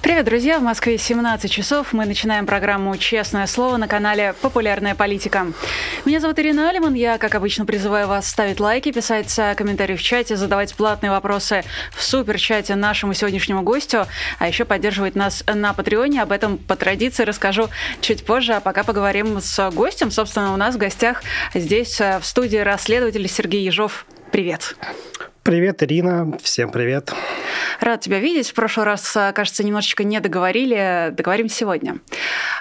Привет, друзья! В Москве 17 часов. Мы начинаем программу «Честное слово» на канале «Популярная политика». Меня зовут Ирина Алиман. Я, как обычно, призываю вас ставить лайки, писать комментарии в чате, задавать платные вопросы в суперчате нашему сегодняшнему гостю, а еще поддерживать нас на Патреоне. Об этом по традиции расскажу чуть позже, а пока поговорим с гостем. Собственно, у нас в гостях здесь в студии расследователь Сергей Ежов. Привет! Привет, Ирина. Всем привет. Рад тебя видеть. В прошлый раз, а, кажется, немножечко не договорили. Договорим сегодня.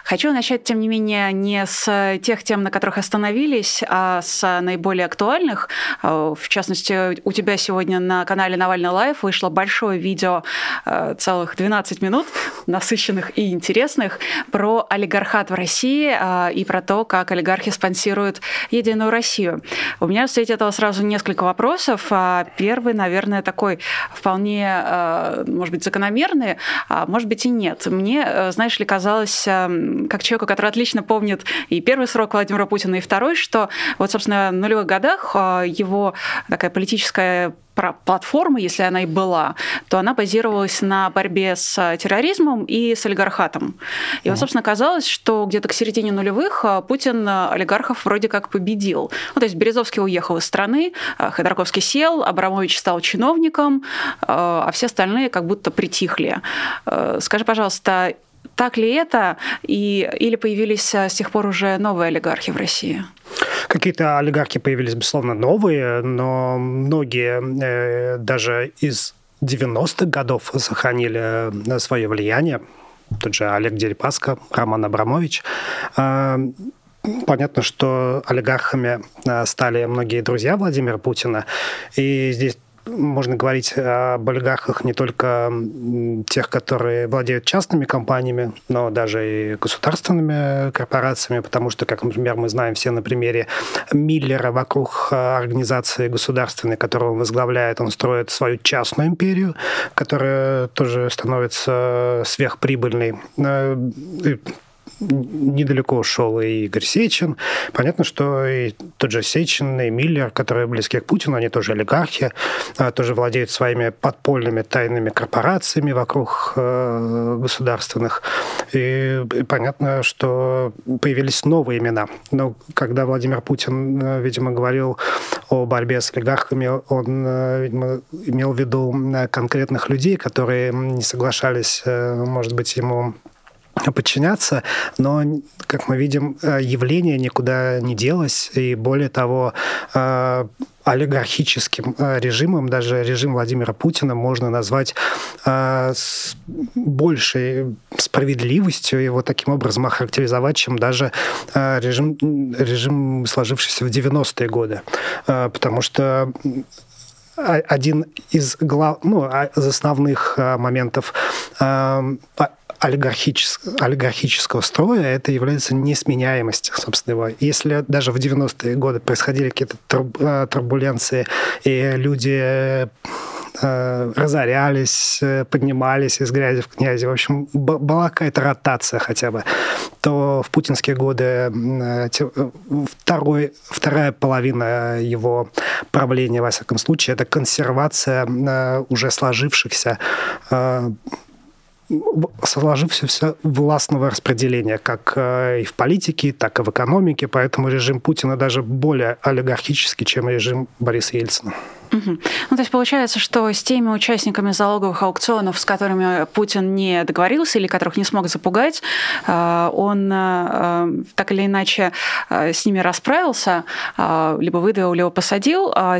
Хочу начать, тем не менее, не с тех тем, на которых остановились, а с наиболее актуальных. А, в частности, у тебя сегодня на канале Навальный Live вышло большое видео, а, целых 12 минут, насыщенных и интересных, про олигархат в России и про то, как олигархи спонсируют Единую Россию. У меня среди этого сразу несколько вопросов. Первый первый, наверное, такой вполне, э, может быть, закономерный, а может быть и нет. Мне, э, знаешь ли, казалось, э, как человеку, который отлично помнит и первый срок Владимира Путина, и второй, что вот, собственно, в нулевых годах его такая политическая платформа, если она и была, то она базировалась на борьбе с э, терроризмом и с олигархатом. И вот, собственно, казалось, что где-то к середине нулевых э, Путин э, олигархов вроде как победил. Ну, то есть Березовский уехал из страны, Ходорковский сел, Абрамович стал чиновником, а все остальные как будто притихли. Скажи, пожалуйста, так ли это, и, или появились с тех пор уже новые олигархи в России? Какие-то олигархи появились, безусловно, новые, но многие э, даже из 90-х годов сохранили э, свое влияние. Тот же Олег Дерипаска, Роман Абрамович. Э, понятно, что олигархами э, стали многие друзья Владимира Путина. И здесь можно говорить об олигархах не только тех, которые владеют частными компаниями, но даже и государственными корпорациями, потому что, как, например, мы знаем все на примере Миллера вокруг организации государственной, которую он возглавляет, он строит свою частную империю, которая тоже становится сверхприбыльной. Э, недалеко ушел и Игорь Сечин. Понятно, что и тот же Сечин, и Миллер, которые близки к Путину, они тоже олигархи, а, тоже владеют своими подпольными тайными корпорациями вокруг э, государственных. И, понятно, что появились новые имена. Но когда Владимир Путин, э, видимо, говорил о борьбе с олигархами, он, э, видимо, имел в виду конкретных людей, которые не соглашались, может быть, ему подчиняться, но, как мы видим, э, явление никуда не делось, и более того, э, олигархическим э, режимом, даже режим Владимира Путина можно назвать с большей справедливостью, его таким образом охарактеризовать, чем даже режим, режим сложившийся в 90-е годы. Потому что один из, глав, ну, из основных моментов олигархического, олигархического строя это является несменяемость, собственно, его. Если даже в 90-е годы происходили какие-то э, турбуленции, и люди э, разорялись, э, поднимались из грязи в князи. В общем, была какая-то ротация хотя бы. То в путинские годы второй, вторая половина его правления, во всяком случае, это консервация уже сложившихся сложившегося властного распределения, как э, и в политике, так и в экономике, поэтому режим Путина даже более олигархический, чем режим Бориса Ельцина. Угу. Ну, то есть получается, что с теми участниками залоговых аукционов, с которыми Путин не договорился или которых не смог запугать, э, он э, так или иначе с ними расправился, либо выдавил, либо посадил, а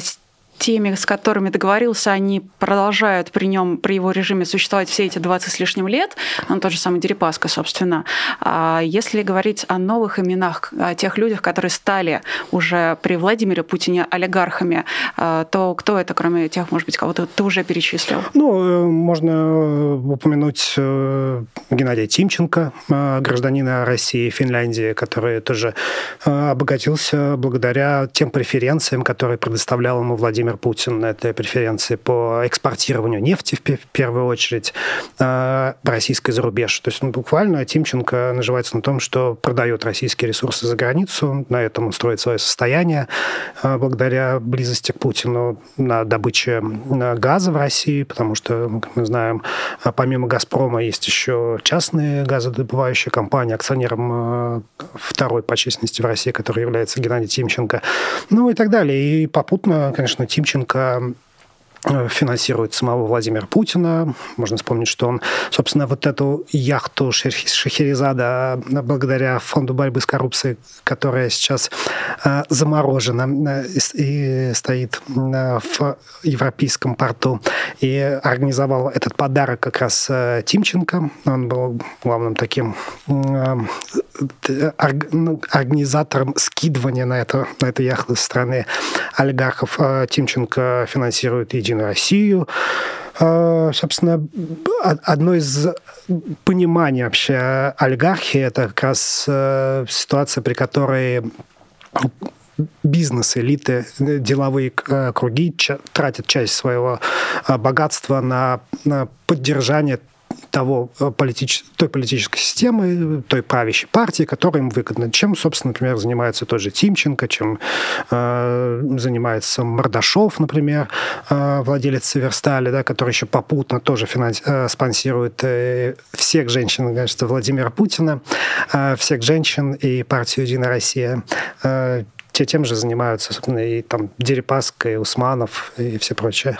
теми, с которыми договорился, они продолжают при нем, при его режиме существовать все эти 20 с лишним лет, он тот же самый Дерипаска, собственно. А если говорить о новых именах, о тех людях, которые стали уже при Владимире Путине олигархами, а, то кто это, кроме тех, может быть, кого-то ты уже перечислил? Ну, э, можно э, упомянуть э, Геннадия Тимченко, гражданина России и Финляндии, который тоже обогатился благодаря тем преференциям, которые предоставлял ему Владимир Владимир Путин. Это преференции по экспортированию нефти в первую очередь российской за рубеж. То есть ну, буквально Тимченко наживается на том, что продает российские ресурсы за границу, на этом он строит свое состояние благодаря близости к Путину на добыче газа в России, потому что, мы знаем, помимо «Газпрома» есть еще частные газодобывающие компании, акционером второй по численности в России, который является Геннадий Тимченко, ну и так далее. И попутно, конечно, Тимченко финансирует самого Владимира Путина. Можно вспомнить, что он, собственно, вот эту яхту Шахерезада благодаря фонду борьбы с коррупцией, которая сейчас э, заморожена э, и стоит в европейском порту, и организовал этот подарок как раз Тимченко. Он был главным таким ну, организатором скидывания на эту, на эту яхту со стороны олигархов. Тимченко финансирует Единую Россию. А, собственно, одно из пониманий вообще олигархии – это как раз э, ситуация, при которой бизнес, элиты, деловые э, круги тратят часть своего э, богатства на, на поддержание того э, политич... той политической системы, той правящей партии, которая им выгодна. Чем, собственно, например, занимается тот же Тимченко, чем э, занимается Мордашов, например, э, владелец Северстали, да, который еще попутно тоже финанс... э, спонсирует э, всех женщин, кажется, Владимира Путина, э, всех женщин и партию «Единая Россия». Э, те тем же занимаются, собственно, и там Дерипаска, и Усманов, и все прочее.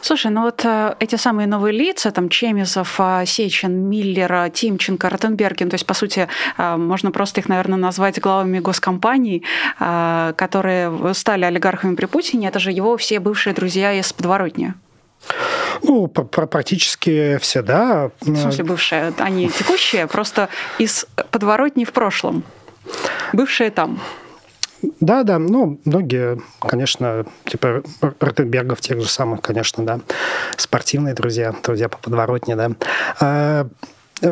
Слушай, ну вот э, эти самые новые лица, там Чемизов, э, Сечин, Миллер, Тимченко, Ротенбергин, то есть, по сути, э, можно просто их, наверное, назвать главами госкомпаний, которые стали олигархами при Путине, это же его все бывшие друзья из подворотни. Ну, практически все, да. В смысле бывшие? Они текущие, просто из подворотни в прошлом. Бывшие там. Да, да, ну, многие, конечно, типа Ротенбергов тех же самых, конечно, да, спортивные друзья, друзья по подворотне, да. А,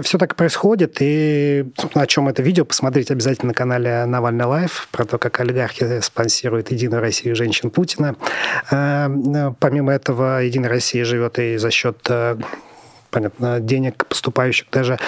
все так происходит, и о чем это видео, посмотрите обязательно на канале Навальный Live про то, как олигархи спонсируют Единую Россию женщин Путина. А, помимо этого, Единая Россия живет и за счет э, понятно, денег, поступающих даже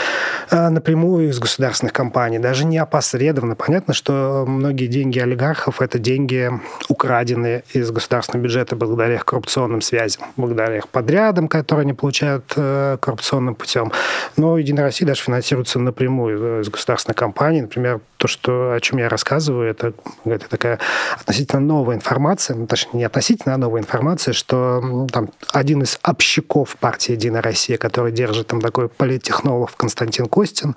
э, напрямую из государственных компаний, даже не опосредованно. Понятно, что многие деньги олигархов – это деньги, украденные из государственного бюджета благодаря их коррупционным связям, благодаря их подрядам, которые они получают э, коррупционным путем. Но Единая Россия даже финансируется напрямую из государственных компаний. Например, то, что, о чем я рассказываю, это, это такая относительно новая информация, ну, точнее, не относительно, а новая информация, что там один из общиков партии «Единая Россия», который который держит там такой политтехнолог Константин Костин.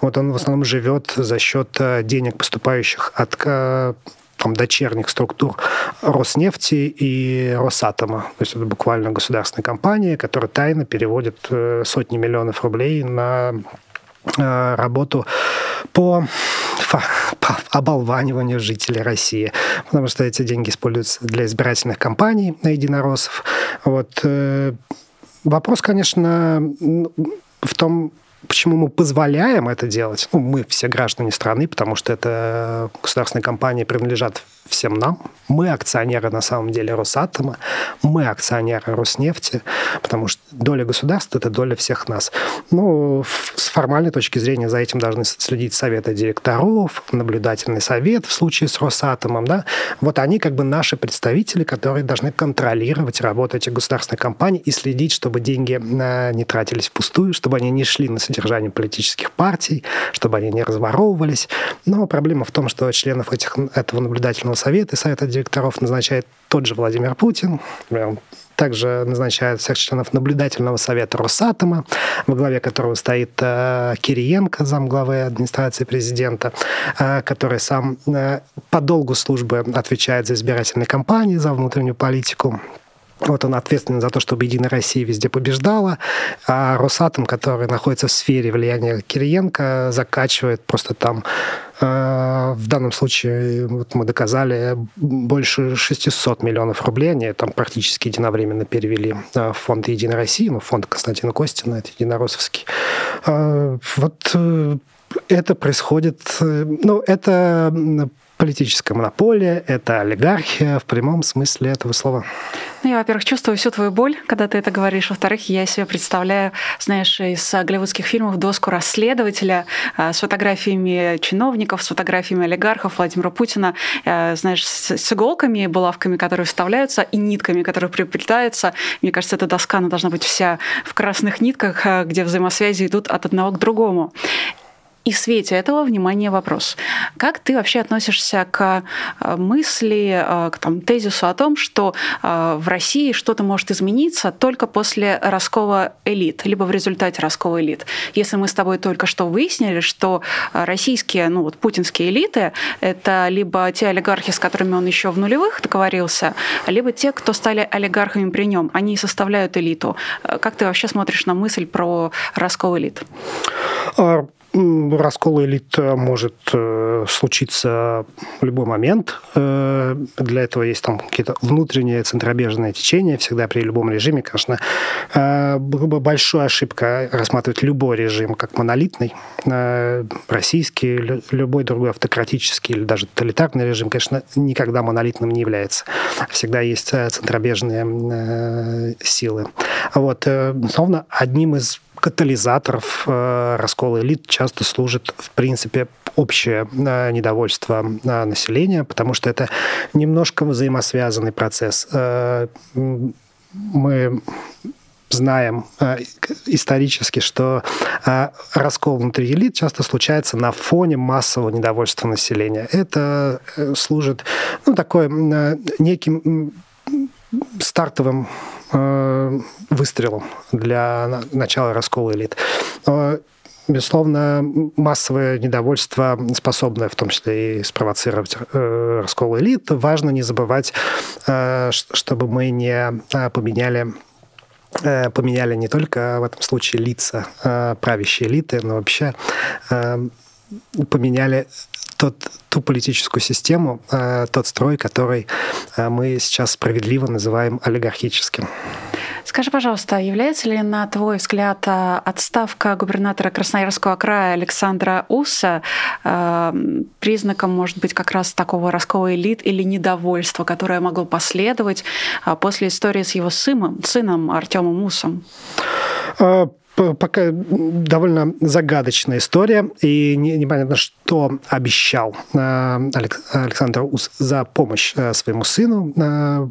Вот он в основном живет за счет э, денег, поступающих от э, там, дочерних структур Роснефти и Росатома. То есть это буквально государственная компания, которая тайно переводит э, сотни миллионов рублей на работу по, по оболваниванию жителей России, потому что эти деньги используются для избирательных кампаний на единороссов. Вот Вопрос, конечно, в том, почему мы позволяем это делать. Ну, мы все граждане страны, потому что это государственные компании принадлежат всем нам. Мы акционеры, на самом деле, Росатома, мы акционеры Роснефти, потому что доля государства – это доля всех нас. Ну, с формальной точки зрения за этим должны следить советы директоров, наблюдательный совет в случае с Росатомом. Да? Вот они как бы наши представители, которые должны контролировать работу этих государственных компаний и следить, чтобы деньги э, не тратились впустую, чтобы они не шли на содержание политических партий, чтобы они не разворовывались. Но проблема в том, что членов этих, этого наблюдательного совет и совета директоров назначает тот же Владимир Путин. Также назначает всех членов наблюдательного совета Росатома, во главе которого стоит э, Кириенко, замглавы администрации президента, э, который сам э, по долгу службы отвечает за избирательные кампании, за внутреннюю политику. Вот он ответственен за то, чтобы Единая Россия везде побеждала, а Росатом, который находится в сфере влияния Кириенко, закачивает просто там э, в данном случае вот мы доказали больше 600 миллионов рублей, они там практически единовременно перевели в фонд Единой России, ну, фонд Константина Костина, это единороссовский. Э, вот э, это происходит, ну, это политическая монополия, это олигархия в прямом смысле этого слова. Ну, я, во-первых, чувствую всю твою боль, когда ты это говоришь. Во-вторых, я себе представляю, знаешь, из голливудских фильмов доску расследователя с фотографиями чиновников, с фотографиями олигархов Владимира Путина, знаешь, с иголками, булавками, которые вставляются, и нитками, которые приплетаются. Мне кажется, эта доска, она должна быть вся в красных нитках, где взаимосвязи идут от одного к другому. И в свете этого, внимание, вопрос. Как ты вообще относишься к э, мысли, э, к там, тезису о том, что э, в России что-то может измениться только после раскола элит, либо в результате раскола элит? Если мы с тобой только что выяснили, что российские, ну вот путинские элиты — это либо те олигархи, с которыми он еще в нулевых договорился, либо те, кто стали олигархами при нем, они составляют элиту. Как ты вообще смотришь на мысль про раскол элит? Раскол элит э, может э, случиться в любой момент. Э, для этого есть там какие-то внутренние центробежные течения. Всегда при любом режиме, конечно, было бы большой ошибка рассматривать любой режим как монолитный. Российский, любой другой автократический или даже тоталитарный режим, конечно, никогда монолитным не является. Всегда есть центробежные силы. Вот, словно одним из катализаторов э, раскола элит часто служит, в принципе, общее э, недовольство э, населения, потому что это немножко взаимосвязанный процесс. Мы знаем исторически, что раскол внутри элит часто случается на фоне массового недовольства населения. Это служит ну, такой неким стартовым э, выстрелом для начала раскола элит. Безусловно, массовое недовольство, способное в том числе и спровоцировать э, раскол элит, важно не забывать, э, чтобы мы не э, поменяли э, поменяли не только в этом случае лица э, правящей элиты, но вообще поменяли тот, ту политическую систему, э, тот строй, который э, мы сейчас справедливо называем олигархическим. Скажи, пожалуйста, является ли, на твой взгляд, э, отставка губернатора Красноярского края Александра Уса признаком, может быть, как раз такого раскола элит или недовольства, которое могло последовать после истории с его сыном, сыном Артемом Усом? Пока довольно загадочная история, и непонятно, что обещал э, Александр Ус за помощь э, своему сыну э,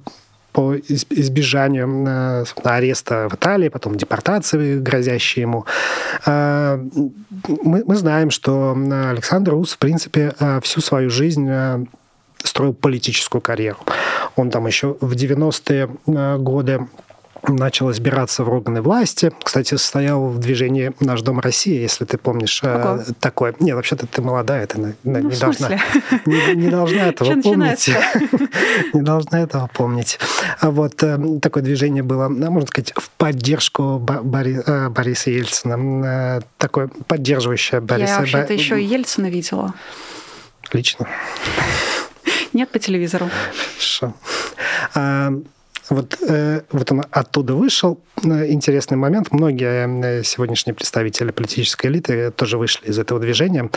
по избежанию ареста в Италии, потом депортации, грозящей ему. Мы, мы знаем, что Александр Ус, в принципе, всю свою жизнь строил политическую карьеру. Он там еще в 90-е годы начал избираться в органы власти. Кстати, состоял в движении «Наш дом России», если ты помнишь Ого. Э, такое. Нет, вообще-то ты молодая, ты ну, не, должна, не, не должна этого помнить. не должна этого помнить. А вот э, такое движение было, ну, можно сказать, в поддержку э, Бориса Ельцина. Такое поддерживающее Бориса. Я вообще-то еще и Ельцина видела. Лично? Нет, по телевизору. Хорошо. Вот, э, вот он оттуда вышел. Э, интересный момент. Многие э, сегодняшние представители политической элиты тоже вышли из этого движения,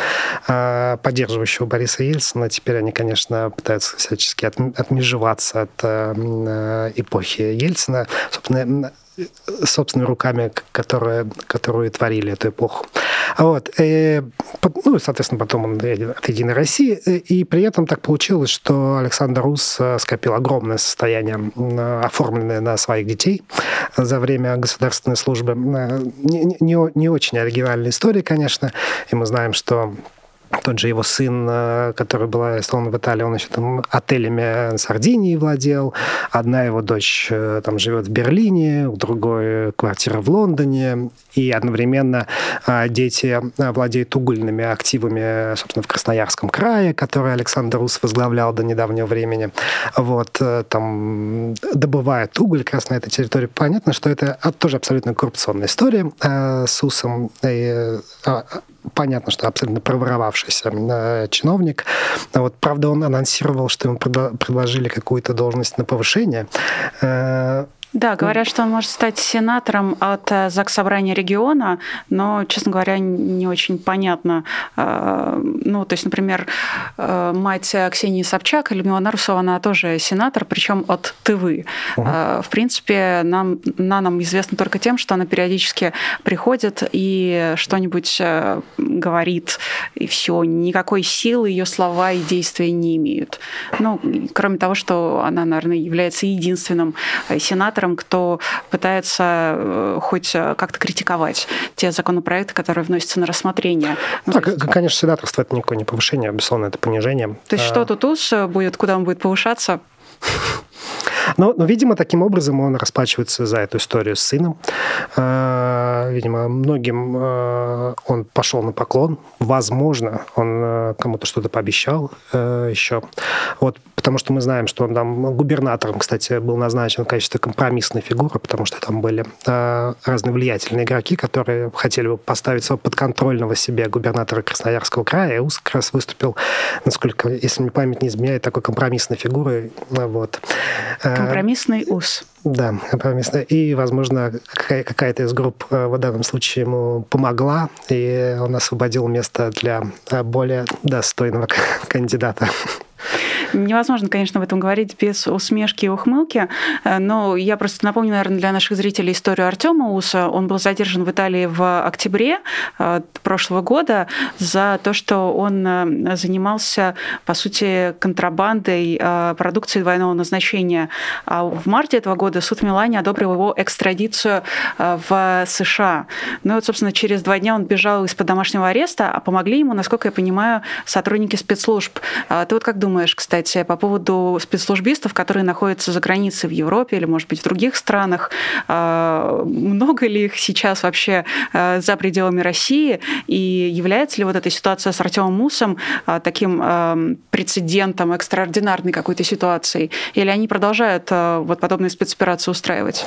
поддерживающего Бориса Ельцина. Теперь они, конечно, пытаются всячески отмежеваться от эпохи Ельцина. Собственно, собственными руками, которые, которые творили эту эпоху. Вот. И, ну, соответственно, потом он от «Единой России». И при этом так получилось, что Александр Рус э, скопил огромное состояние, оформленное на своих детей за время государственной службы. Э, не, не, не очень оригинальная история, конечно. И мы знаем, что тот же его сын, э, который был арестован в Италии, он еще там отелями Сардинии владел. Одна его дочь э, там живет в Берлине, у другой квартира в Лондоне. И одновременно э, дети владеют угольными активами, собственно, в Красноярском крае, который Александр Рус возглавлял до недавнего времени. Вот, там добывают уголь как раз на этой территории. Понятно, что это тоже абсолютно коррупционная история с Усом. И а, понятно, что абсолютно проворовавшийся э, чиновник. Вот, правда, он анонсировал, что ему предложили какую-то должность на повышение. Да, говорят, что он может стать сенатором от э, ЗАГС Собрания региона, но, честно говоря, не очень понятно. Э, ну, то есть, например, э, мать Ксении Собчак, Людмила Нарусова, она тоже сенатор, причем от ТВ. Угу. В принципе, нам, на нам известно только тем, что она периодически приходит и что-нибудь говорит, и все. Никакой силы ее слова и действия не имеют. Ну, кроме того, что она, наверное, является единственным сенатором, автором, кто пытается э, хоть э, как-то критиковать те законопроекты, которые вносятся на рассмотрение. Ну, так, есть... конечно, сенаторство это никакое не повышение, безусловно, это понижение. То есть а... что тут УС будет, куда он будет повышаться? Но, но, видимо, таким образом он расплачивается за эту историю с сыном. А, видимо, многим а, он пошел на поклон. Возможно, он а, кому-то что-то пообещал еще. Вот, потому что мы знаем, что он там губернатором, кстати, был назначен в качестве компромиссной фигуры, потому что там были разные влиятельные игроки, которые хотели бы поставить своего подконтрольного себе губернатора Красноярского края. И УС как раз выступил, насколько, если мне память не изменяет, такой компромиссной фигурой. Вот. Компромиссный УС. Да, компромиссный. И, возможно, какая-то из групп э, в данном случае ему помогла, и он освободил место для э, более достойного кандидата. Невозможно, конечно, об этом говорить без усмешки и ухмылки, э, но я просто напомню, наверное, для наших зрителей историю Артема Уса. Он был задержан в Италии в октябре э, прошлого года за то, что он э, занимался, по сути, контрабандой продукции двойного назначения. А в марте этого года суд в Милане одобрил его экстрадицию в США. Ну и вот, собственно, через два дня он бежал из-под домашнего ареста, а помогли ему, насколько я понимаю, сотрудники спецслужб. Ты вот как думаешь, кстати, кстати, по поводу спецслужбистов, которые находятся за границей в Европе или, может быть, в других странах. А, много ли их сейчас вообще а, за пределами России? И является ли вот эта ситуация с Артемом Мусом а, таким прецедентом, экстраординарной какой-то ситуацией? Или они продолжают вот подобные спецоперации устраивать?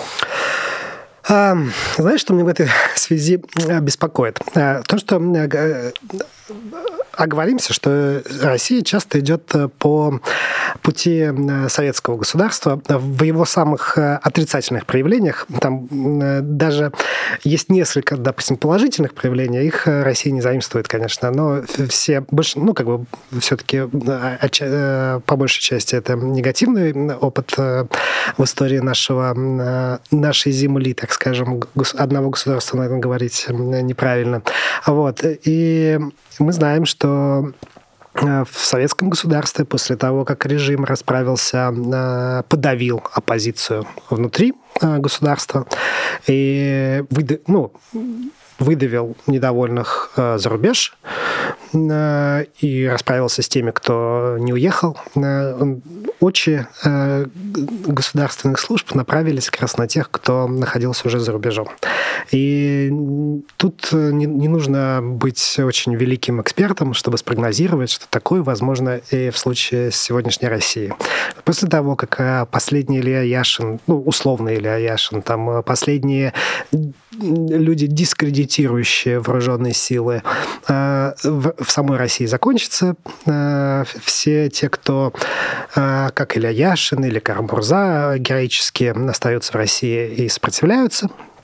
Знаешь, что мне в этой связи беспокоит? То, что оговоримся, что Россия часто идет э, по пути э, советского государства в его самых э, отрицательных проявлениях. Там даже есть несколько, допустим, положительных проявлений, их Россия не заимствует, конечно, но все больше, ну, как бы все-таки по большей части это негативный опыт в истории нашего, нашей земли, так скажем, одного государства, наверное, говорить неправильно. Вот. И мы знаем, что э, в советском государстве после того, как режим расправился, э, подавил оппозицию внутри э, государства и ну, выдавил недовольных за рубеж, и расправился с теми, кто не уехал. Э, очи э, государственных служб направились как раз на тех, кто находился уже за рубежом. И тут не, нужно быть очень великим экспертом, чтобы спрогнозировать, что такое возможно и в случае с сегодняшней Россией. После того, как последний Илья Яшин, ну, условно Илья Яшин, там последние люди, дискредитирующие вооруженные силы, в в самой России закончится. Э, все те, кто, э, как Илья Яшин или Карамбурза, героически остаются в России и сопротивляются, Э,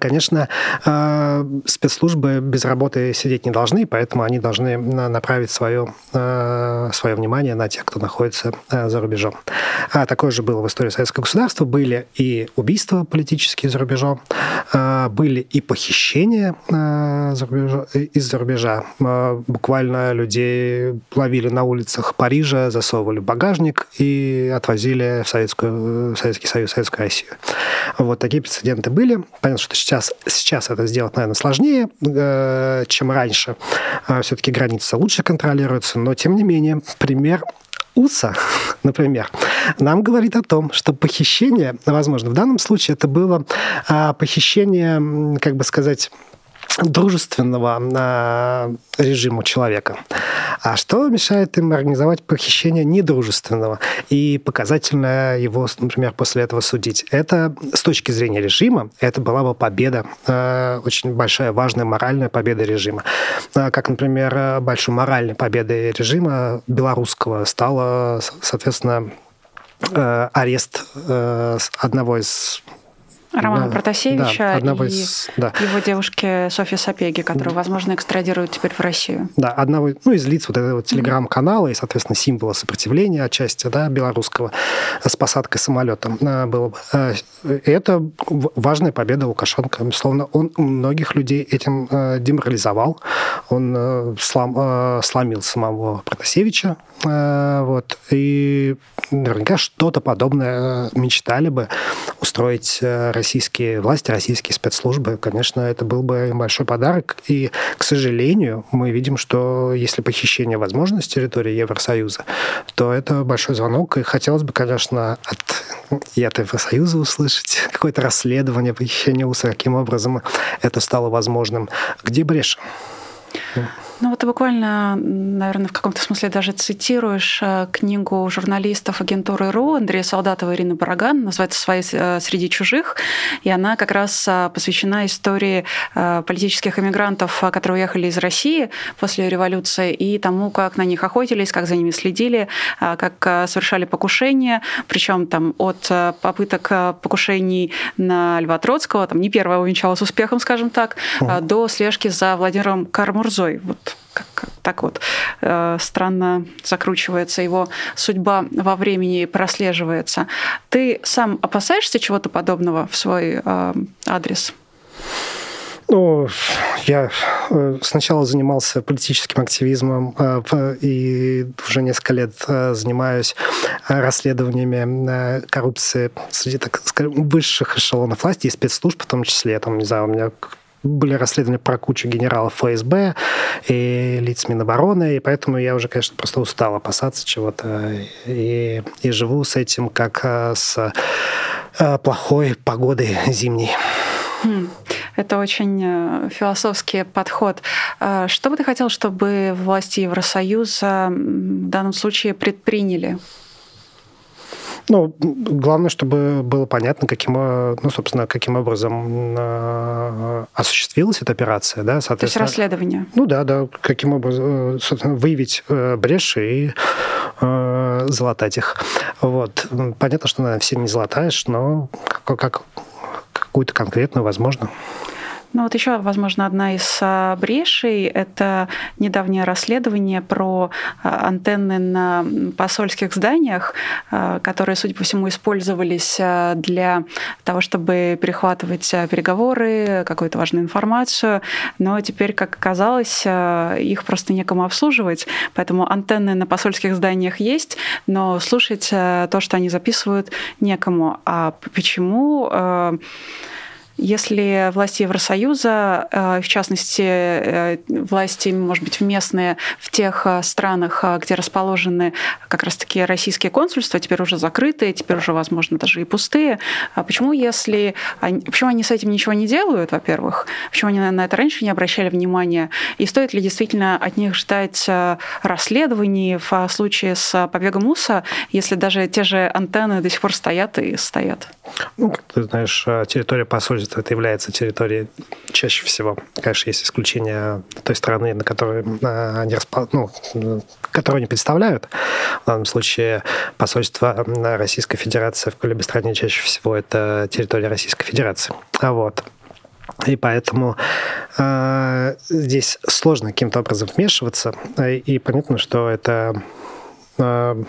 конечно, э, спецслужбы без работы сидеть не должны, поэтому они должны направить свое, э, свое внимание на тех, кто находится за рубежом. А такое же было в истории советского государства. Были и убийства политические за рубежом, были и похищения из-за рубежа. Буквально людей ловили на улицах Парижа, засовывали в багажник и отвозили в, Советскую, Советский Союз, Советскую Россию. Вот такие прецеденты были. Понятно, что сейчас, сейчас это сделать, наверное, сложнее, э, чем раньше. Э, все-таки границы лучше контролируются, но, тем не менее, пример УСА, например, нам говорит о том, что похищение, возможно, в данном случае это было а, похищение, как бы сказать, дружественного э, режиму человека. А что мешает им организовать похищение недружественного и показательно его, например, после этого судить? Это с точки зрения режима, это была бы победа, э, очень большая, важная моральная победа режима. Э, как, например, большой моральной победой режима белорусского стала, соответственно, арест одного из Романа да, Протасевича да, одного и из, да. его девушки Софьи Сапеги, которую, возможно, экстрадируют теперь в Россию. Да, одного ну, из лиц вот этого телеграм-канала и, соответственно, символа сопротивления отчасти да, белорусского с посадкой самолета э, было. И это важная победа Лукашенко. Безусловно, он многих людей этим э, деморализовал. Он слом, сломил самого Протасевича. Вот, и наверняка что-то подобное мечтали бы устроить российские власти, российские спецслужбы, конечно, это был бы большой подарок. И, к сожалению, мы видим, что если похищение возможно с территории Евросоюза, то это большой звонок. И хотелось бы, конечно, от Евросоюза услышать какое-то расследование похищения УСА, каким образом это стало возможным. Где брешь? Ну вот ты буквально, наверное, в каком-то смысле даже цитируешь э, книгу журналистов агентуры РУ Андрея Солдатова и Ирины Бараган, называется «Свои э, среди чужих», и она как раз э, посвящена истории политических эмигрантов, которые уехали из России после революции, и тому, как на них охотились, как за ними следили, как совершали покушения, причем там от попыток покушений на Льва Троцкого, там не первое увенчалось успехом, скажем так, mm. до слежки за Владимиром Кармурзой. Вот как, так вот э, странно закручивается его судьба во времени прослеживается. Ты сам опасаешься чего-то подобного в свой э, адрес? Ну, я э, сначала занимался политическим активизмом э, и уже несколько лет э, занимаюсь расследованиями коррупции среди, так скажем, высших эшелонов власти и спецслужб в том числе. Там, не знаю, у меня были расследования про кучу генералов ФСБ и лиц Минобороны, и поэтому я уже, конечно, просто устал опасаться чего-то и, и живу с этим как э, с э, плохой погодой зимней. Хм, это очень э, философский подход. Что бы ты хотел, чтобы власти Евросоюза в данном случае предприняли? Ну, главное, чтобы было понятно, каким, э, ну, собственно, каким образом э, осуществилась эта операция, да, соответственно. То есть расследование. Ну да, да, каким образом, э, собственно, выявить бреши и залатать их. Вот. Понятно, что, наверное, все не золотаешь, но как, как какую-то конкретную возможно. Ну вот еще, возможно, одна из а, брешей — это недавнее расследование про а, антенны на посольских зданиях, а, которые, судя по всему, использовались для того, чтобы перехватывать переговоры, какую-то важную информацию, но теперь, как оказалось, их просто некому обслуживать, поэтому антенны на посольских зданиях есть, но слушать то, что они записывают, некому. А почему? Если власти Евросоюза, э, в частности, э, власти, может быть, местные в тех э, странах, где расположены как раз-таки российские консульства, теперь уже закрытые, теперь уже, возможно, даже и пустые, а почему, если почему они с этим ничего не делают, во-первых, почему они на это раньше не обращали внимания, и стоит ли действительно от них ждать расследований в случае с побегом УСА, если даже те же антенны до сих пор стоят и стоят? Ну, ты знаешь, территория посольства это является территорией чаще всего. Конечно, есть исключения той страны, на которой а, они, распо... ну, которую они представляют. В данном случае посольство Российской Федерации в какой-либо стране чаще всего это территория Российской Федерации. А вот. И поэтому э, здесь сложно каким-то образом вмешиваться. И понятно, что это э,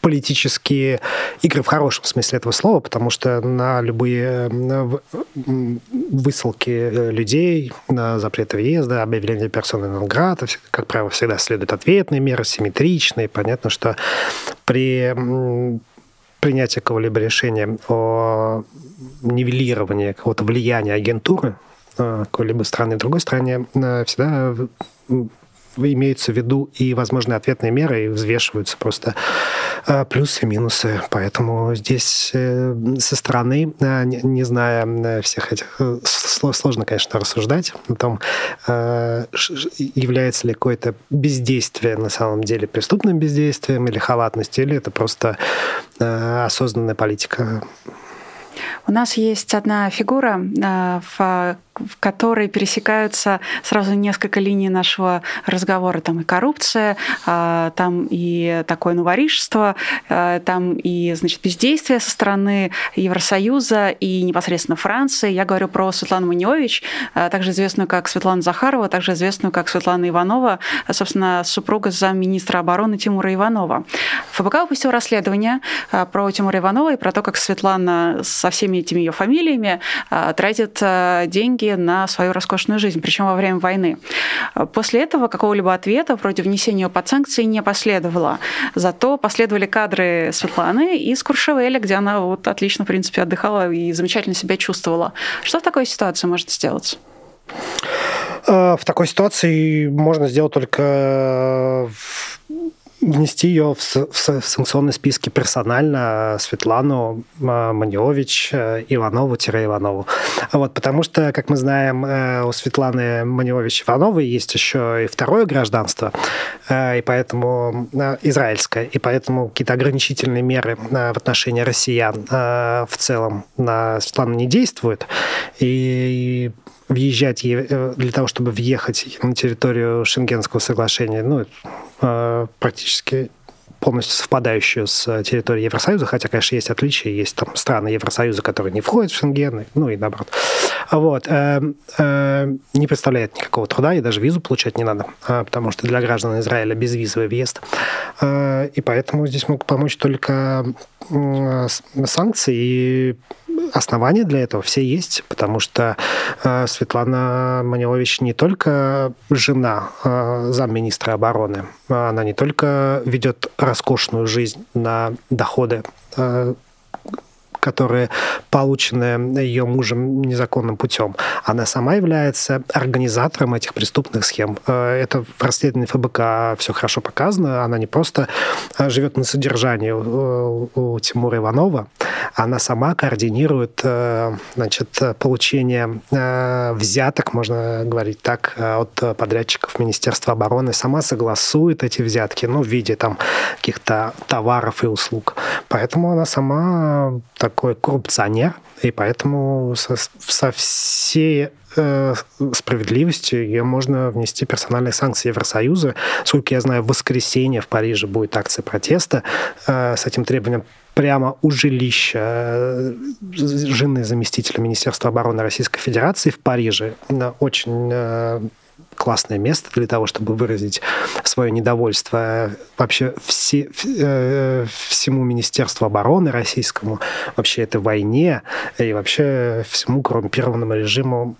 политические игры в хорошем смысле этого слова, потому что на любые высылки э, людей, на запрет въезда, объявление персоны Нонграда, как правило, всегда следуют ответные меры, симметричные. Понятно, что при принятии какого-либо решения о нивелировании какого-то влияния агентуры э, какой-либо страны другой стране э, всегда имеются в виду и возможные ответные меры, и взвешиваются просто э, плюсы и минусы. Поэтому здесь э, со стороны, э, не зная всех этих, сложно, конечно, рассуждать о том, является ли какое-то бездействие на самом деле преступным бездействием или халатностью, или это просто осознанная политика у нас есть одна фигура в в которой пересекаются сразу несколько линий нашего разговора. Там и коррупция, а, там и такое новоришество, а, там и, значит, бездействие со стороны Евросоюза и непосредственно Франции. Я говорю про Светлану Маньович, также известную как Светлана Захарова, также известную как Светлана Иванова, собственно, супруга замминистра обороны Тимура Иванова. ФБК выпустил расследование про Тимура Иванова и про то, как Светлана со всеми этими ее фамилиями тратит деньги на свою роскошную жизнь, причем во время войны. После этого какого-либо ответа вроде внесения под санкции не последовало. Зато последовали кадры Светланы из Куршевеля, где она вот отлично, в принципе, отдыхала и замечательно себя чувствовала. Что в такой ситуации может сделать? Э, в такой ситуации можно сделать только внести ее в, в, санкционные списки персонально Светлану Манилович э, Иванову-Иванову. Вот, потому что, как мы знаем, э, у Светланы Манилович Ивановой есть еще и второе гражданство, э, и поэтому израильское, и поэтому какие-то ограничительные меры в отношении россиян в целом на Светлану не действуют. И въезжать э, для того, чтобы въехать на территорию Шенгенского соглашения, ну, э, практически полностью совпадающую с территорией Евросоюза, хотя, конечно, есть отличия, есть там страны Евросоюза, которые не входят в Шенген, ну и наоборот. Вот. Э, не представляет никакого труда, и даже визу получать не надо, потому что для граждан Израиля безвизовый въезд. И поэтому здесь могут помочь только санкции и основания для этого все есть, потому что э, Светлана Манилович не только жена э, замминистра обороны, она не только ведет роскошную жизнь на доходы э, которые получены ее мужем незаконным путем. Она сама является организатором этих преступных схем. Э, это в расследовании ФБК все хорошо показано. Она не просто э, живет на содержании у Тимура Иванова, она сама координирует э, значит, получение взяток, можно говорить так, от подрядчиков Министерства обороны, сама согласует эти взятки, ну, в виде там каких-то товаров и услуг. Поэтому она сама такой коррупционер, и поэтому со, со всей э, справедливостью ее можно внести персональные санкции Евросоюза. Сколько я знаю, в воскресенье в Париже будет акция протеста э, с этим требованием прямо у жилища э, жены заместителя Министерства обороны Российской Федерации в Париже. Очень э, классное место для того, чтобы выразить свое недовольство. Вообще все, э, всему Министерству обороны российскому, вообще этой войне и вообще всему коррумпированному режиму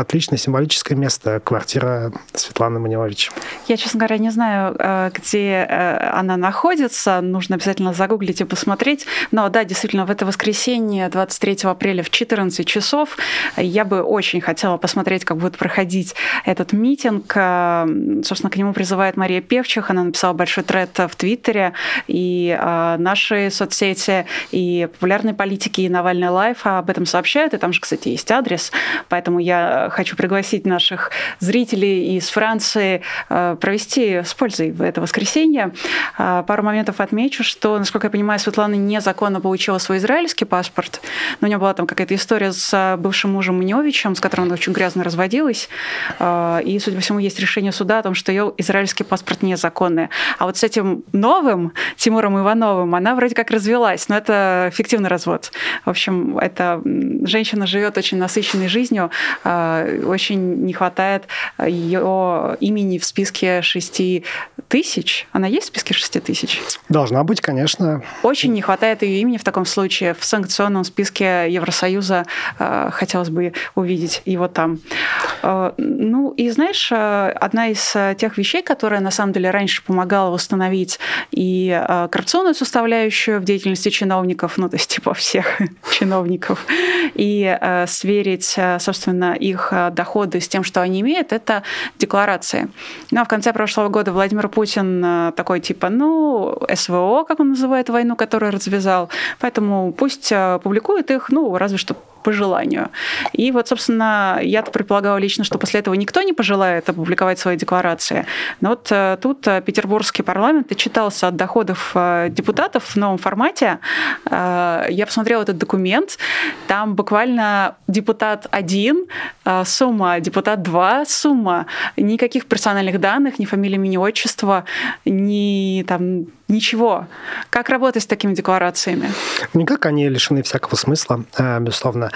отличное символическое место, квартира Светланы Манилович. Я, честно говоря, не знаю, э, где э, она находится. Нужно обязательно загуглить и посмотреть. Но да, действительно, в это воскресенье, 23 апреля в 14 часов, я бы очень хотела посмотреть, как будет проходить этот митинг. Э, собственно, к нему призывает Мария Певчих. Она написала большой тред в Твиттере. И наши соцсети, и Популярная политика, и Навальный Live об этом сообщают. И там же, кстати, есть адрес. Поэтому я хочу пригласить наших зрителей из Франции э, провести с пользой в это воскресенье. Э, пару моментов отмечу, что, насколько я понимаю, Светлана незаконно получила свой израильский паспорт, но у нее была там какая-то история с бывшим мужем Мневичем, с которым она очень грязно разводилась, э, и, судя по всему, есть решение суда о том, что ее израильский паспорт незаконный. А вот с этим новым Тимуром Ивановым она вроде как развелась, но это фиктивный развод. В общем, эта женщина живет очень насыщенной жизнью, очень не хватает ее имени в списке шести тысяч. Она есть в списке шести тысяч? Должна быть, конечно. Очень не хватает ее имени в таком случае. В санкционном списке Евросоюза э, хотелось бы увидеть его там. Э, ну и знаешь, э, одна из тех вещей, которая на самом деле раньше помогала установить и коррупционную составляющую в деятельности чиновников, ну то есть типа всех чиновников, и сверить, собственно, их доходы с тем, что они имеют, это декларации. Ну а в конце прошлого года Владимир Путин э, такой типа, ну, СВО, как он называет войну, которую развязал, поэтому пусть э, публикует их, ну, разве что по желанию. И вот, собственно, я-то предполагала лично, что после этого никто не пожелает опубликовать свои декларации. Но вот э, тут э, петербургский парламент отчитался от доходов э, депутатов в новом формате. Я посмотрела этот документ. Там буквально депутат один, сумма, депутат два, сумма. Никаких персональных данных, ни фамилии, ни отчества, ни там ничего. Как работать с такими декларациями? Никак они лишены всякого смысла, э, безусловно,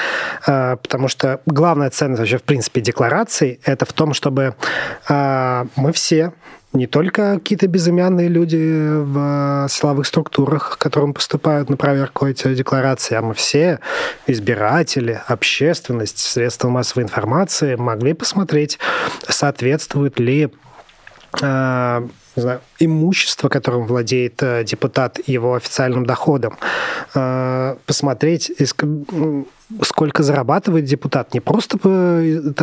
э, потому что главная ценность вообще, в принципе, деклараций – это в том, чтобы э, мы все не только какие-то безымянные люди в силовых структурах, которым поступают на проверку эти декларации, а мы все, избиратели, общественность, средства массовой информации, могли посмотреть, соответствует ли не знаю, имущество, которым владеет э, депутат, его официальным доходом, э, посмотреть, сколько зарабатывает депутат, не просто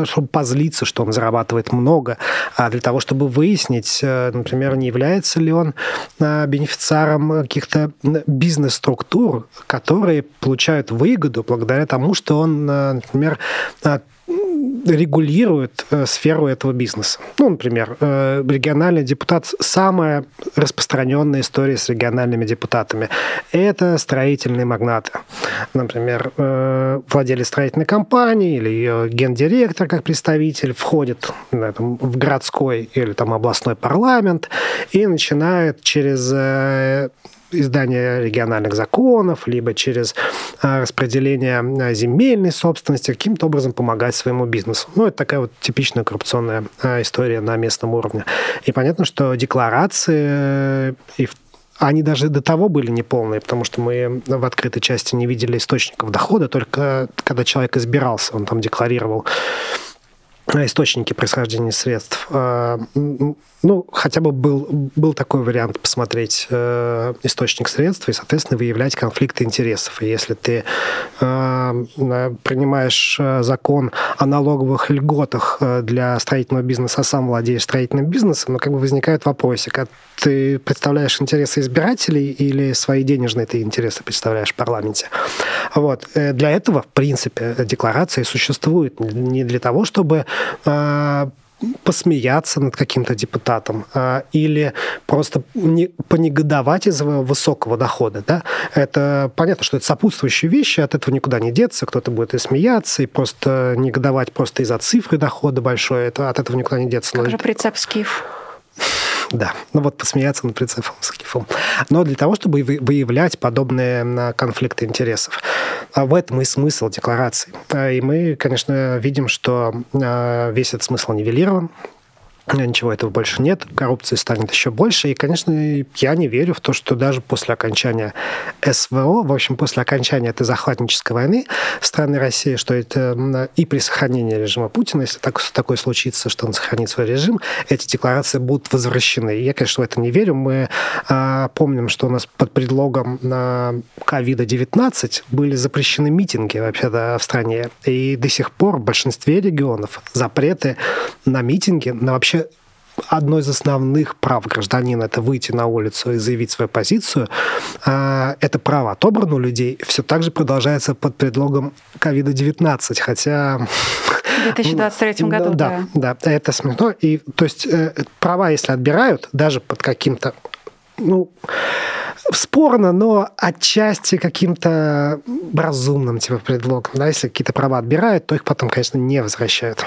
чтобы позлиться, что он зарабатывает много, а для того, чтобы выяснить, э, например, не является ли он бенефициаром каких-то бизнес-структур, которые получают выгоду благодаря тому, что он, например, регулирует э, сферу этого бизнеса. Ну, например, э, региональный депутат – самая распространенная история с региональными депутатами. Это строительные магнаты. Например, э, владелец строительной компании или ее гендиректор как представитель входит там, в городской или там областной парламент и начинает через издание региональных законов, либо через а, распределение а, земельной собственности, каким-то образом помогать своему бизнесу. Ну, это такая вот типичная коррупционная а, история на местном уровне. И понятно, что декларации и они даже до того были неполные, потому что мы в открытой части не видели источников дохода, только когда человек избирался, он там декларировал источники происхождения средств. Ну, хотя бы был, был такой вариант посмотреть э, источник средств и, соответственно, выявлять конфликты интересов. И если ты э, принимаешь э, закон о налоговых льготах для строительного бизнеса, а сам владеешь строительным бизнесом, ну, как бы возникает вопросик, а ты представляешь интересы избирателей или свои денежные ты интересы представляешь в парламенте? Вот. Для этого, в принципе, декларации существуют не для того, чтобы посмеяться над каким-то депутатом а, или просто не, понегодовать из-за высокого дохода. Да? Это понятно, что это сопутствующие вещи, от этого никуда не деться, кто-то будет и смеяться, и просто негодовать просто из-за цифры дохода большой, это, от этого никуда не деться. Как же прицеп скиф? Да, ну вот посмеяться над кифом. Но для того, чтобы выявлять подобные конфликты интересов. А в этом и смысл декларации. А, и мы, конечно, видим, что а, весь этот смысл нивелирован, ничего этого больше нет, коррупции станет еще больше. И, конечно, я не верю в то, что даже после окончания СВО, в общем, после окончания этой захватнической войны страны России, что это и при сохранении режима Путина, если так, такое случится, что он сохранит свой режим, эти декларации будут возвращены. Я, конечно, в это не верю. Мы а, помним, что у нас под предлогом ковида-19 были запрещены митинги вообще-то в стране. И до сих пор в большинстве регионов запреты на митинги, на вообще одно из основных прав гражданина – это выйти на улицу и заявить свою позицию. А, это право отобрано у людей, все так же продолжается под предлогом COVID-19, хотя... В 2023 году, да. Да, да, это смешно. И, то есть э, права, если отбирают, даже под каким-то, ну, спорно, но отчасти каким-то разумным типа предлогом. Да, если какие-то права отбирают, то их потом, конечно, не возвращают.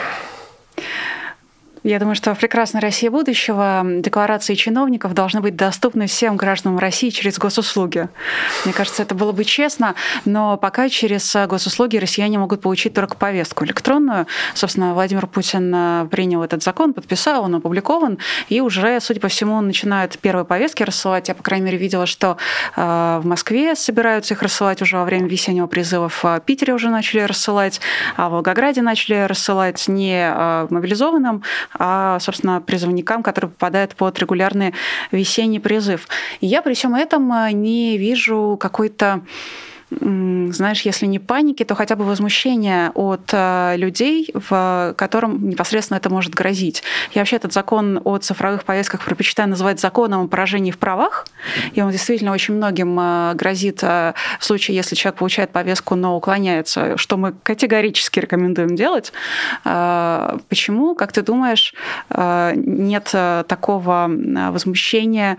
Я думаю, что в прекрасной России будущего декларации чиновников должны быть доступны всем гражданам России через госуслуги. Мне кажется, это было бы честно, но пока через госуслуги россияне могут получить только повестку электронную. Собственно, Владимир Путин э, принял этот закон, подписал, он опубликован, и уже, судя по всему, начинают первые повестки рассылать. Я, по крайней мере, видела, что э, в Москве собираются их рассылать уже во время весеннего призыва, в Питере уже начали рассылать, а в Волгограде начали рассылать не э, мобилизованным, а, собственно, призывникам, которые попадают под регулярный весенний призыв. И я при всем этом э, не вижу какой-то знаешь, если не паники, то хотя бы возмущения от э, людей, в котором непосредственно это может грозить. Я вообще этот закон о цифровых повестках предпочитаю называть законом о поражении в правах, и он действительно очень многим э, грозит в случае, если человек получает повестку, но уклоняется, что мы категорически рекомендуем делать. Почему, как ты думаешь, нет такого возмущения,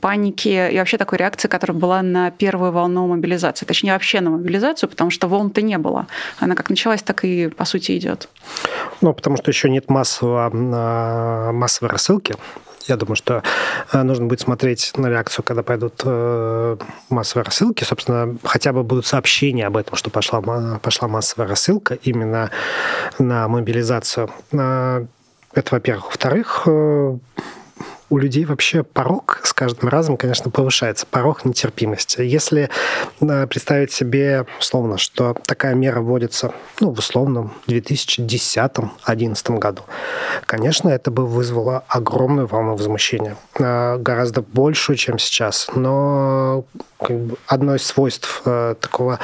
паники и вообще такой реакции, которая была на первую волну мобилизации, точнее вообще на мобилизацию, потому что волн-то не было. Она как началась, так и по сути идет. Ну, потому что еще нет массового, а, массовой рассылки. Я думаю, что а, нужно будет смотреть на реакцию, когда пойдут э, массовые рассылки. Собственно, хотя бы будут сообщения об этом, что пошла, пошла массовая рассылка именно на мобилизацию. А, это, во-первых. Во-вторых, э, у людей вообще порог с каждым разом, конечно, повышается, порог нетерпимости. Если э, представить себе, условно, что такая мера вводится ну, в условном 2010-2011 году, конечно, это бы вызвало огромную волну возмущения, э, гораздо большую, чем сейчас. Но как бы, одно из свойств э, такого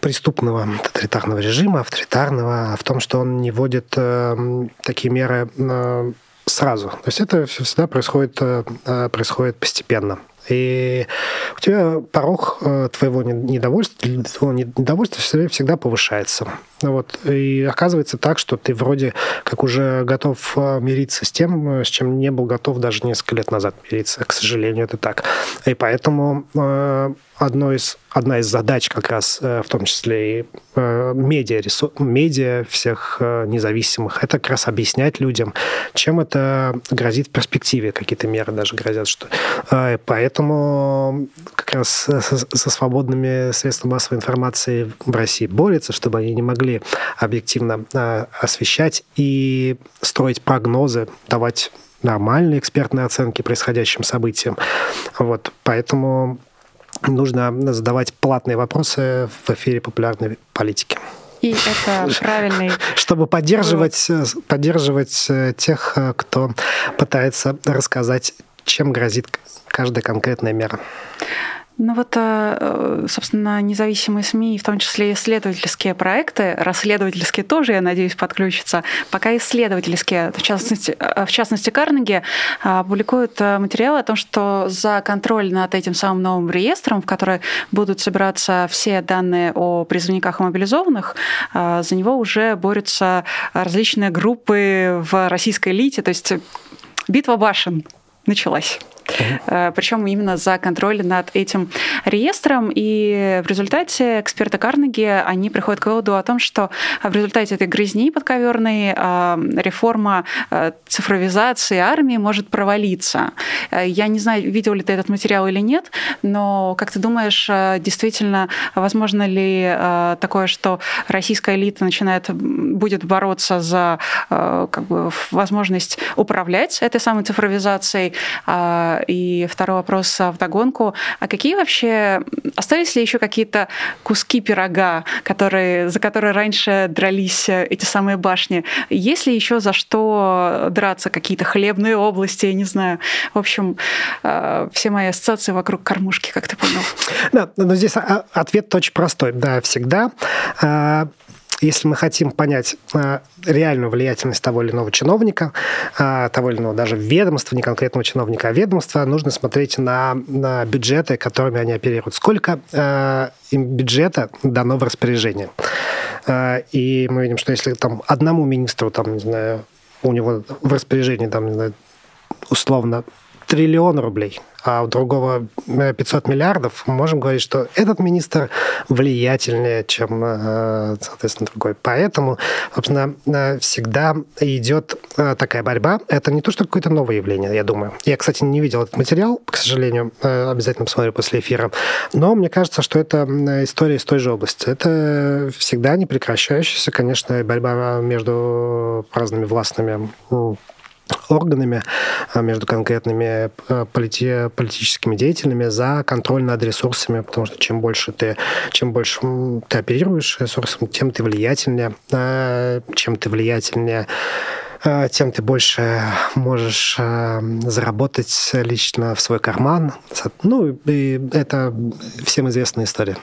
преступного тоталитарного режима, авторитарного, в том, что он не вводит такие меры сразу. То есть это всегда происходит, э, э, происходит постепенно. И у тебя порог э, твоего недовольства, твоего недовольства всегда повышается. Вот. И оказывается так, что ты вроде как уже готов мириться с тем, с чем не был готов даже несколько лет назад мириться. К сожалению, это так. И поэтому одно из, одна из задач как раз, э, в том числе и э, медиа, медиа всех э, независимых, это как раз объяснять людям, чем это грозит в перспективе, какие-то меры даже грозят. Что... Поэтому как раз со свободными средствами массовой информации в России борется, чтобы они не могли объективно освещать и строить прогнозы, давать нормальные экспертные оценки происходящим событиям. Вот, поэтому нужно задавать платные вопросы в эфире популярной политики. И это правильный... Чтобы поддерживать, поддерживать э, тех, э, кто пытается рассказать, чем грозит каждая конкретная мера. Ну вот, э, собственно, независимые СМИ, в том числе исследовательские проекты, расследовательские тоже, я надеюсь, подключатся, пока исследовательские, в частности, э, в частности Карнеги, э, публикуют материалы о том, что за контроль над этим самым новым реестром, в который будут собираться все данные о призывниках и мобилизованных, за него уже борются различные группы в российской элите, то есть битва башен началась. Uh-huh. Причем именно за контроль над этим реестром. И в результате эксперты Карнеги, они приходят к выводу о том, что в результате этой грязни подковерной а, реформа а, цифровизации армии может провалиться. Я не знаю, видел ли ты этот материал или нет, но как ты думаешь, действительно, возможно ли такое, что российская элита начинает, будет бороться за как бы, возможность управлять этой самой цифровизацией, и второй вопрос в догонку. А какие вообще... Остались ли еще какие-то куски пирога, которые, за которые раньше дрались эти самые башни? Есть ли еще за что драться? Какие-то хлебные области, я не знаю. В общем, э, все мои ассоциации вокруг кормушки, как ты понял. Да, но здесь ответ очень простой. Да, всегда э, если мы хотим понять а, реальную влиятельность того или иного чиновника, а, того или иного даже ведомства, не конкретного чиновника, а ведомства, нужно смотреть на, на бюджеты, которыми они оперируют. Сколько а, им бюджета дано в распоряжение. И мы видим, что если там одному министру, там, не знаю, у него в распоряжении, там, не знаю, условно, триллион рублей, а у другого 500 миллиардов, мы можем говорить, что этот министр влиятельнее, чем, э, соответственно, другой. Поэтому, собственно, э, всегда идет э, такая борьба. Это не то, что какое-то новое явление, я думаю. Я, кстати, не видел этот материал, к сожалению, обязательно посмотрю после эфира. Но мне кажется, что это история из той же области. Это всегда не прекращающаяся, конечно, борьба между разными властными органами, а, между конкретными а, полити политическими деятелями за контроль над ресурсами, потому что чем больше ты, чем больше ты оперируешь ресурсом, тем ты влиятельнее, а, чем ты влиятельнее тем ты больше можешь заработать лично в свой карман. Ну, и это всем известная история.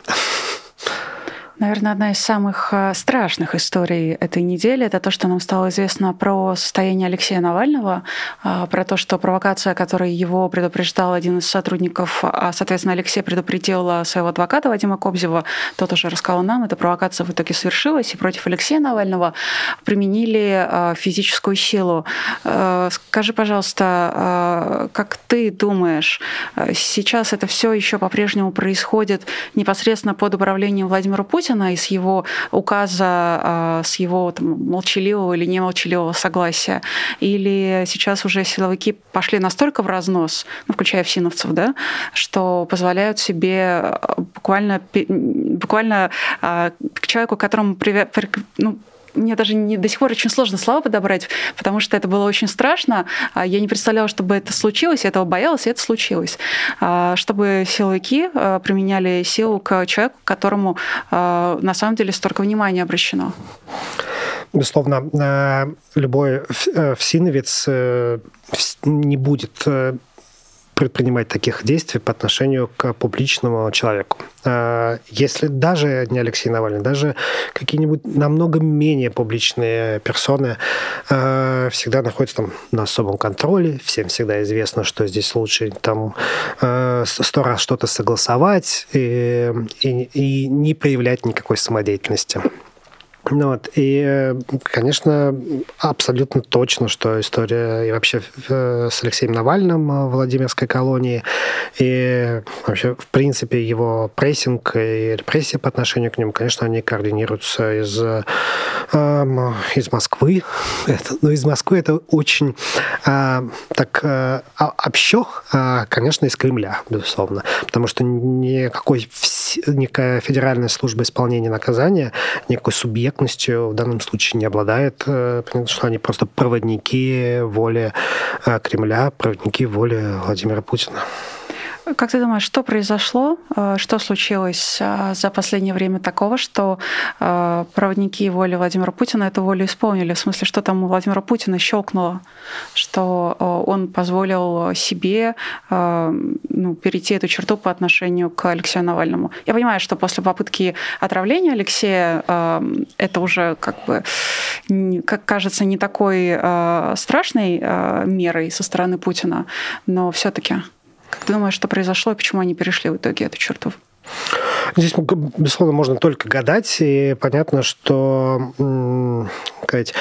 Наверное, одна из самых э, страшных историй этой недели это то, что нам стало известно про состояние Алексея Навального, э, про то, что провокация, которой его предупреждал один из сотрудников, а, соответственно, Алексей предупредил э, своего адвоката Вадима Кобзева, тот уже рассказал нам, эта провокация в итоге совершилась, и против Алексея Навального применили физическую силу. Скажи, пожалуйста, как ты думаешь, сейчас это все еще по-прежнему происходит непосредственно под управлением Владимира Путина, Путина и с его указа, а, с его там, молчаливого или немолчаливого согласия? Или сейчас уже силовики пошли настолько в разнос, ну, включая всиновцев, да, что позволяют себе а, буквально, буквально а, к человеку, которому привет, ну, мне даже не, до сих пор очень сложно слова подобрать, потому что это было очень страшно. А я не представляла, чтобы это случилось, я этого боялась, и это случилось. А, чтобы силовики а, применяли силу к человеку, которому на самом деле столько внимания обращено. Безусловно, э, любой э, всиновец э, не будет предпринимать таких действий по отношению к публичному человеку. А, если даже не Алексей Навальный, даже какие-нибудь намного менее публичные персоны а, всегда находятся там на особом контроле, всем всегда известно, что здесь лучше там а, сто раз что-то согласовать и, и, и не проявлять никакой самодеятельности. Ну вот. И, конечно, абсолютно точно, что история и вообще э, с Алексеем Навальным в Владимирской колонии, и вообще, в принципе, его прессинг и репрессии по отношению к нему, конечно, они координируются из, э, из Москвы. Это, ну, из Москвы это очень э, так э, общо, э, конечно, из Кремля, безусловно. Потому что никакой, никакая федеральная служба исполнения наказания, субъект субъектностью в данном случае не обладает. Э, понятно, что они просто проводники воли э, Кремля, проводники воли Владимира Путина. Как ты думаешь, что произошло, э, что случилось э, за последнее время такого, что э, проводники воли Владимира Путина эту волю исполнили? В смысле, что там у Владимира Путина щелкнуло, что он позволил себе ну, перейти эту черту по отношению к Алексею Навальному? Я понимаю, что после попытки отравления Алексея это уже как бы, как кажется, не такой страшной мерой со стороны Путина, но все-таки. Как ты думаешь, что произошло и почему они перешли в итоге эту черту? Здесь, безусловно, можно только гадать, и понятно, что сказать,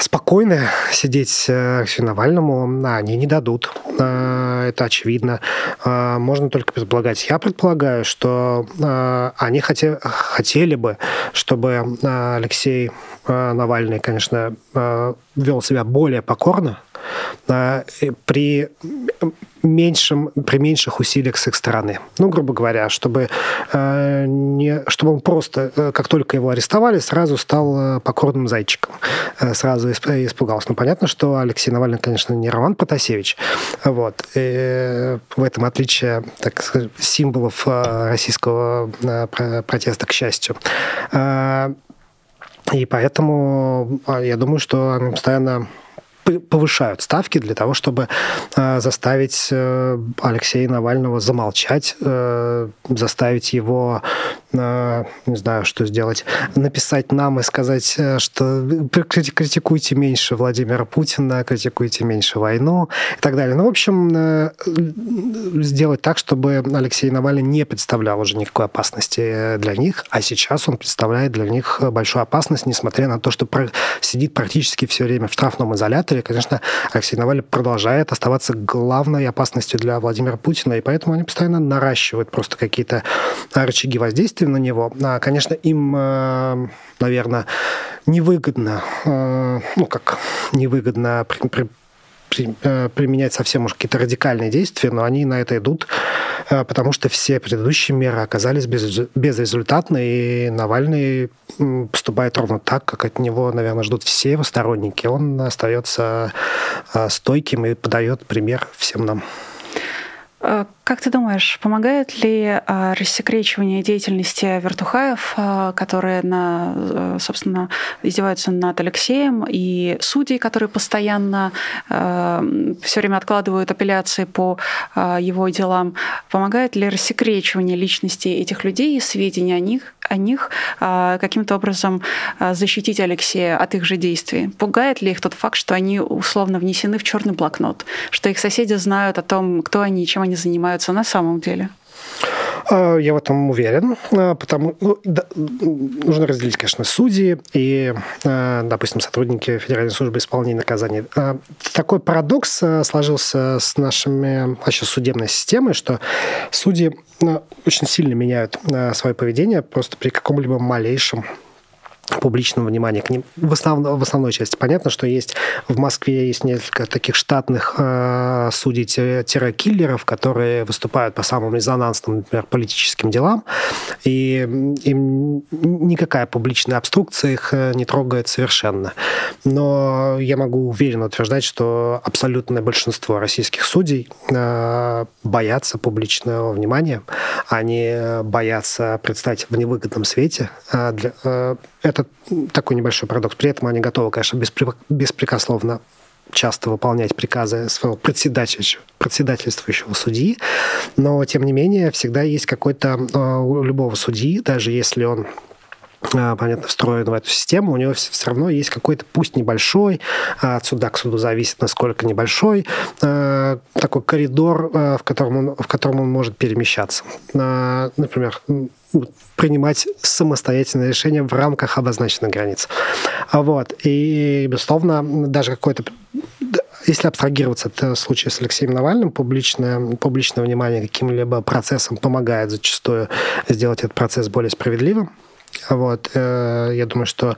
спокойно сидеть э, Алексею Навальному они не дадут. Э, это очевидно. Э, можно только предполагать. Я предполагаю, что они хотели, хотели бы, чтобы Алексей Навальный, конечно, вел себя более покорно, при меньшем, при меньших усилиях с их стороны. Ну, грубо говоря, чтобы, э, не, чтобы он просто, э, как только его арестовали, сразу стал э, покорным зайчиком, э, сразу испугался. Ну, понятно, что Алексей Навальный, конечно, не Роман Потасевич, вот. И в этом отличие, так сказать, символов э, российского э, протеста, к счастью. И поэтому я думаю, что она постоянно повышают ставки для того, чтобы э, заставить э, Алексея Навального замолчать, э, заставить его, не знаю, что сделать, написать нам и сказать, что критикуйте меньше Владимира Путина, критикуйте меньше войну и так далее. Ну, в общем, сделать так, чтобы Алексей Навальный не представлял уже никакой опасности для них, а сейчас он представляет для них большую опасность, несмотря на то, что сидит практически все время в штрафном изоляторе, конечно, Алексей Навальный продолжает оставаться главной опасностью для Владимира Путина, и поэтому они постоянно наращивают просто какие-то рычаги воздействия на него. А, конечно, им, э, наверное, невыгодно, э, ну как невыгодно при, при, Э, применять совсем уж какие-то радикальные действия, но они на это идут, потому что все предыдущие меры оказались без, безрезультатны, и Навальный поступает ровно так, как от него, наверное, ждут все его сторонники. Он остается стойким и подает пример всем нам. Как ты думаешь, помогает ли а, рассекречивание деятельности вертухаев, а, которые, на, э, собственно, издеваются над Алексеем, и судей, которые постоянно все время откладывают апелляции по его делам, помогает ли рассекречивание личности этих людей и сведения о них, о них каким-то образом защитить Алексея от их же действий? Пугает ли их тот факт, что они условно внесены в черный блокнот, что их соседи знают о том, кто они и чем они занимаются, занимаются на самом деле? А, я в этом уверен, а, потому ну, да, нужно разделить, конечно, судьи и, а, допустим, сотрудники Федеральной службы исполнения наказаний. Такой парадокс сложился с нашими вообще судебной системой, что судьи очень сильно меняют свое поведение просто при каком-либо малейшем публичного внимания к ним. В, основ, в основной части понятно, что есть в Москве есть несколько таких штатных э, судей-киллеров, которые выступают по самым резонансным, например, политическим делам, и им никакая публичная обструкция их э, не трогает совершенно. Но я могу уверенно утверждать, что абсолютное большинство российских судей э, боятся публичного внимания, они боятся предстать в невыгодном свете. Э, для, э, это такой небольшой парадокс. При этом они готовы, конечно, беспрекословно часто выполнять приказы своего председательствующего, председательствующего судьи, но, тем не менее, всегда есть какой-то э, у любого судьи, даже если он понятно, встроен в эту систему, у него все равно есть какой-то, пусть небольшой, а от суда к суду зависит, насколько небольшой, э, такой коридор, в котором он, в котором он может перемещаться. Например, принимать самостоятельное решение в рамках обозначенных границ. Вот. И, безусловно, даже какой-то если абстрагироваться от случая с Алексеем Навальным, публичное, публичное внимание каким-либо процессом помогает зачастую сделать этот процесс более справедливым. Вот. Э, я думаю, что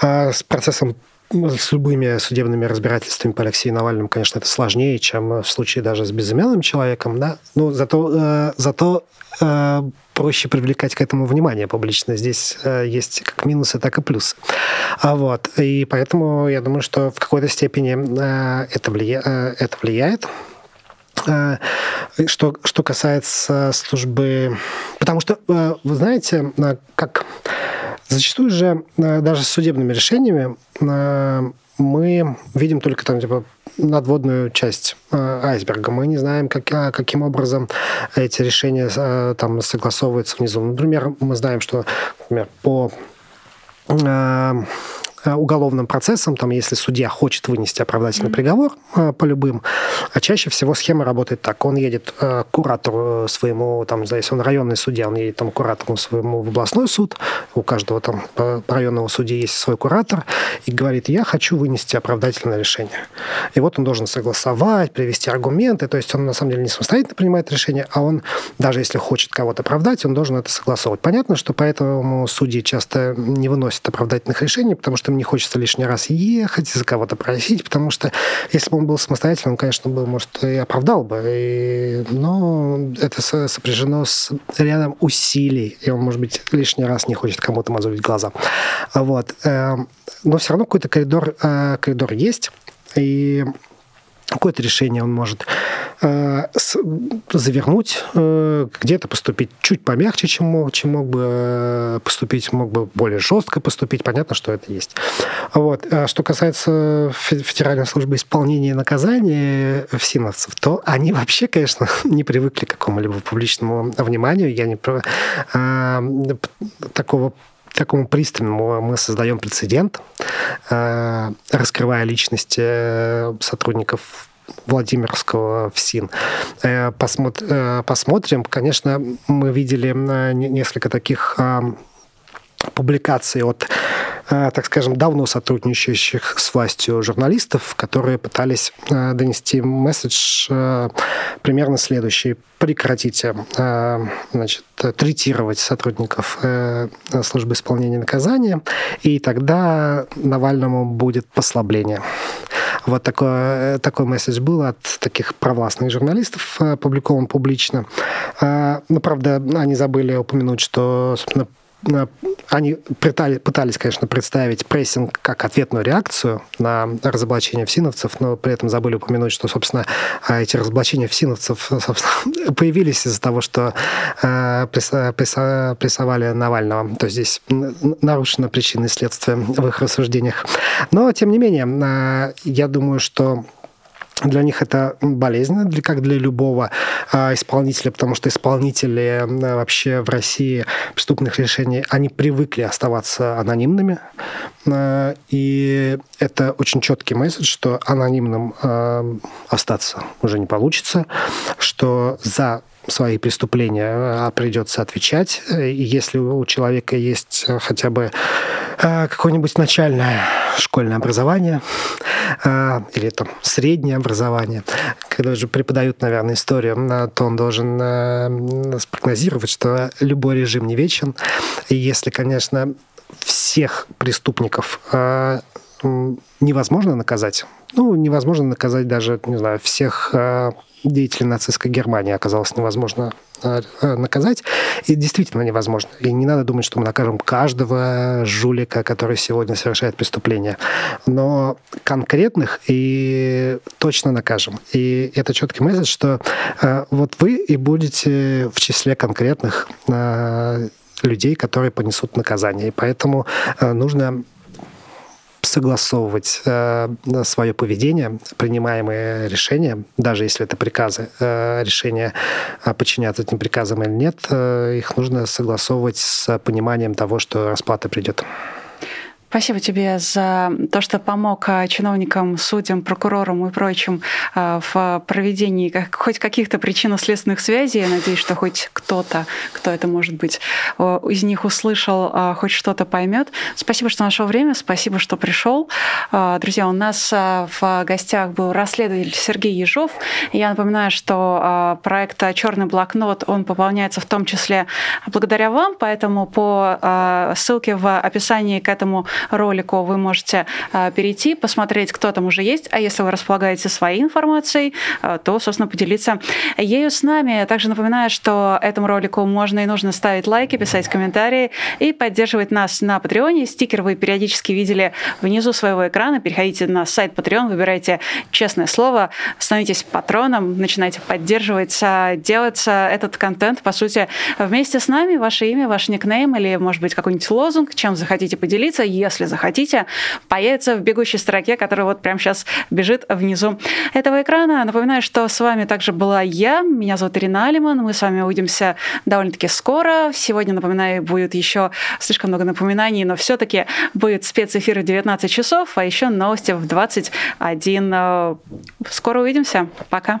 э, с процессом с любыми судебными разбирательствами по Алексею Навальному, конечно, это сложнее, чем в случае даже с безымянным человеком, да. Но зато, э, зато э, проще привлекать к этому внимание публично. Здесь э, есть как минусы, так и плюсы. А вот. И поэтому я думаю, что в какой-то степени э, это, влия... э, это влияет. Э, что, что касается службы... Потому что, э, вы знаете, э, как Зачастую же э, даже с судебными решениями э, мы видим только там типа надводную часть э, айсберга. Мы не знаем, как, каким образом эти решения там согласовываются внизу. Например, мы знаем, что например, по Э, уголовным процессом, там, если судья хочет вынести оправдательный mm-hmm. приговор э, по любым, а чаще всего схема работает так. Он едет э, к куратору своему, там, если он районный судья, он едет там, к куратору своему в областной суд, у каждого там районного судьи есть свой куратор, и говорит, я хочу вынести оправдательное решение. И вот он должен согласовать, привести аргументы, то есть он на самом деле не самостоятельно принимает решение, а он, даже если хочет кого-то оправдать, он должен это согласовывать. Понятно, что поэтому судьи часто не выносят оправдательных решений, потому что им не хочется лишний раз ехать, за кого-то просить, потому что если бы он был самостоятельным, он, конечно, был, может, и оправдал бы, и... но это сопряжено с рядом усилий, и он, может быть, лишний раз не хочет кому-то мозолить глаза. Вот. Эм, но все равно какой-то коридор, э, коридор есть, и какое-то решение он может э, завернуть, э, где-то поступить чуть помягче, чем мог, чем мог бы э, поступить, мог бы более жестко поступить. Понятно, что это есть. Вот. А что касается Федеральной службы исполнения наказания всиновцев, то они вообще, конечно, не привыкли к какому-либо публичному вниманию. Я не про такого такому пристальному мы создаем прецедент, э, раскрывая личности э, сотрудников Владимирского ФСИН. Э, посмотрим. Конечно, мы видели несколько таких публикаций от так скажем, давно сотрудничающих с властью журналистов, которые пытались донести месседж примерно следующий прекратите э, значит, третировать сотрудников э, службы исполнения наказания, и тогда Навальному будет послабление. Вот такой, такой месседж был от таких провластных журналистов, опубликован публично. Э, но, правда, они забыли упомянуть, что, собственно, они пытались, конечно, представить прессинг как ответную реакцию на разоблачение всиновцев, но при этом забыли упомянуть, что, собственно, эти разоблачения всиновцев появились из-за того, что прессовали Навального. То есть здесь нарушено причины и следствия в их рассуждениях. Но, тем не менее, я думаю, что для них это болезненно, для, как для любого э, исполнителя, потому что исполнители э, вообще в России преступных решений, они привыкли оставаться анонимными. Э, и это очень четкий месседж, что анонимным э, остаться уже не получится, что за свои преступления придется отвечать. И если у человека есть хотя бы какое-нибудь начальное школьное образование а, или там среднее образование, когда же преподают, наверное, историю, а, то он должен а, спрогнозировать, что любой режим не вечен. И если, конечно, всех преступников невозможно наказать, ну, невозможно наказать даже, не знаю, всех деятелей нацистской Германии оказалось невозможно э, наказать. И действительно невозможно. И не надо думать, что мы накажем каждого жулика, который сегодня совершает преступление. Но конкретных и точно накажем. И это четкий месседж, что э, вот вы и будете в числе конкретных э, людей, которые понесут наказание. И поэтому нужно согласовывать э, свое поведение, принимаемые решения, даже если это приказы, э, решения э, подчиняться этим приказам или нет, э, их нужно согласовывать с пониманием того, что расплата придет. Спасибо тебе за то, что помог а, чиновникам, судьям, прокурорам и прочим а, в проведении хоть каких-то причинно-следственных связей. Я надеюсь, что хоть кто-то, кто это может быть, из них услышал, а, хоть что-то поймет. Спасибо, что нашел время, спасибо, что пришел. Друзья, у нас в гостях был расследователь Сергей Ежов. Я напоминаю, что проект «Черный блокнот» он пополняется в том числе благодаря вам, поэтому по ссылке в описании к этому ролику вы можете а, перейти, посмотреть, кто там уже есть, а если вы располагаете своей информацией, а, то, собственно, поделиться ею с нами. Также напоминаю, что этому ролику можно и нужно ставить лайки, писать комментарии и поддерживать нас на Патреоне. Стикер вы периодически видели внизу своего экрана. Переходите на сайт Patreon, выбирайте честное слово, становитесь патроном, начинайте поддерживать, делать этот контент, по сути, вместе с нами. Ваше имя, ваш никнейм или, может быть, какой-нибудь лозунг, чем захотите поделиться, если захотите, появится в бегущей строке, которая вот прямо сейчас бежит внизу этого экрана. Напоминаю, что с вами также была я. Меня зовут Ирина Алиман. Мы с вами увидимся довольно-таки скоро. Сегодня, напоминаю, будет еще слишком много напоминаний, но все-таки будет спецэфир в 19 часов, а еще новости в 21. Скоро увидимся. Пока.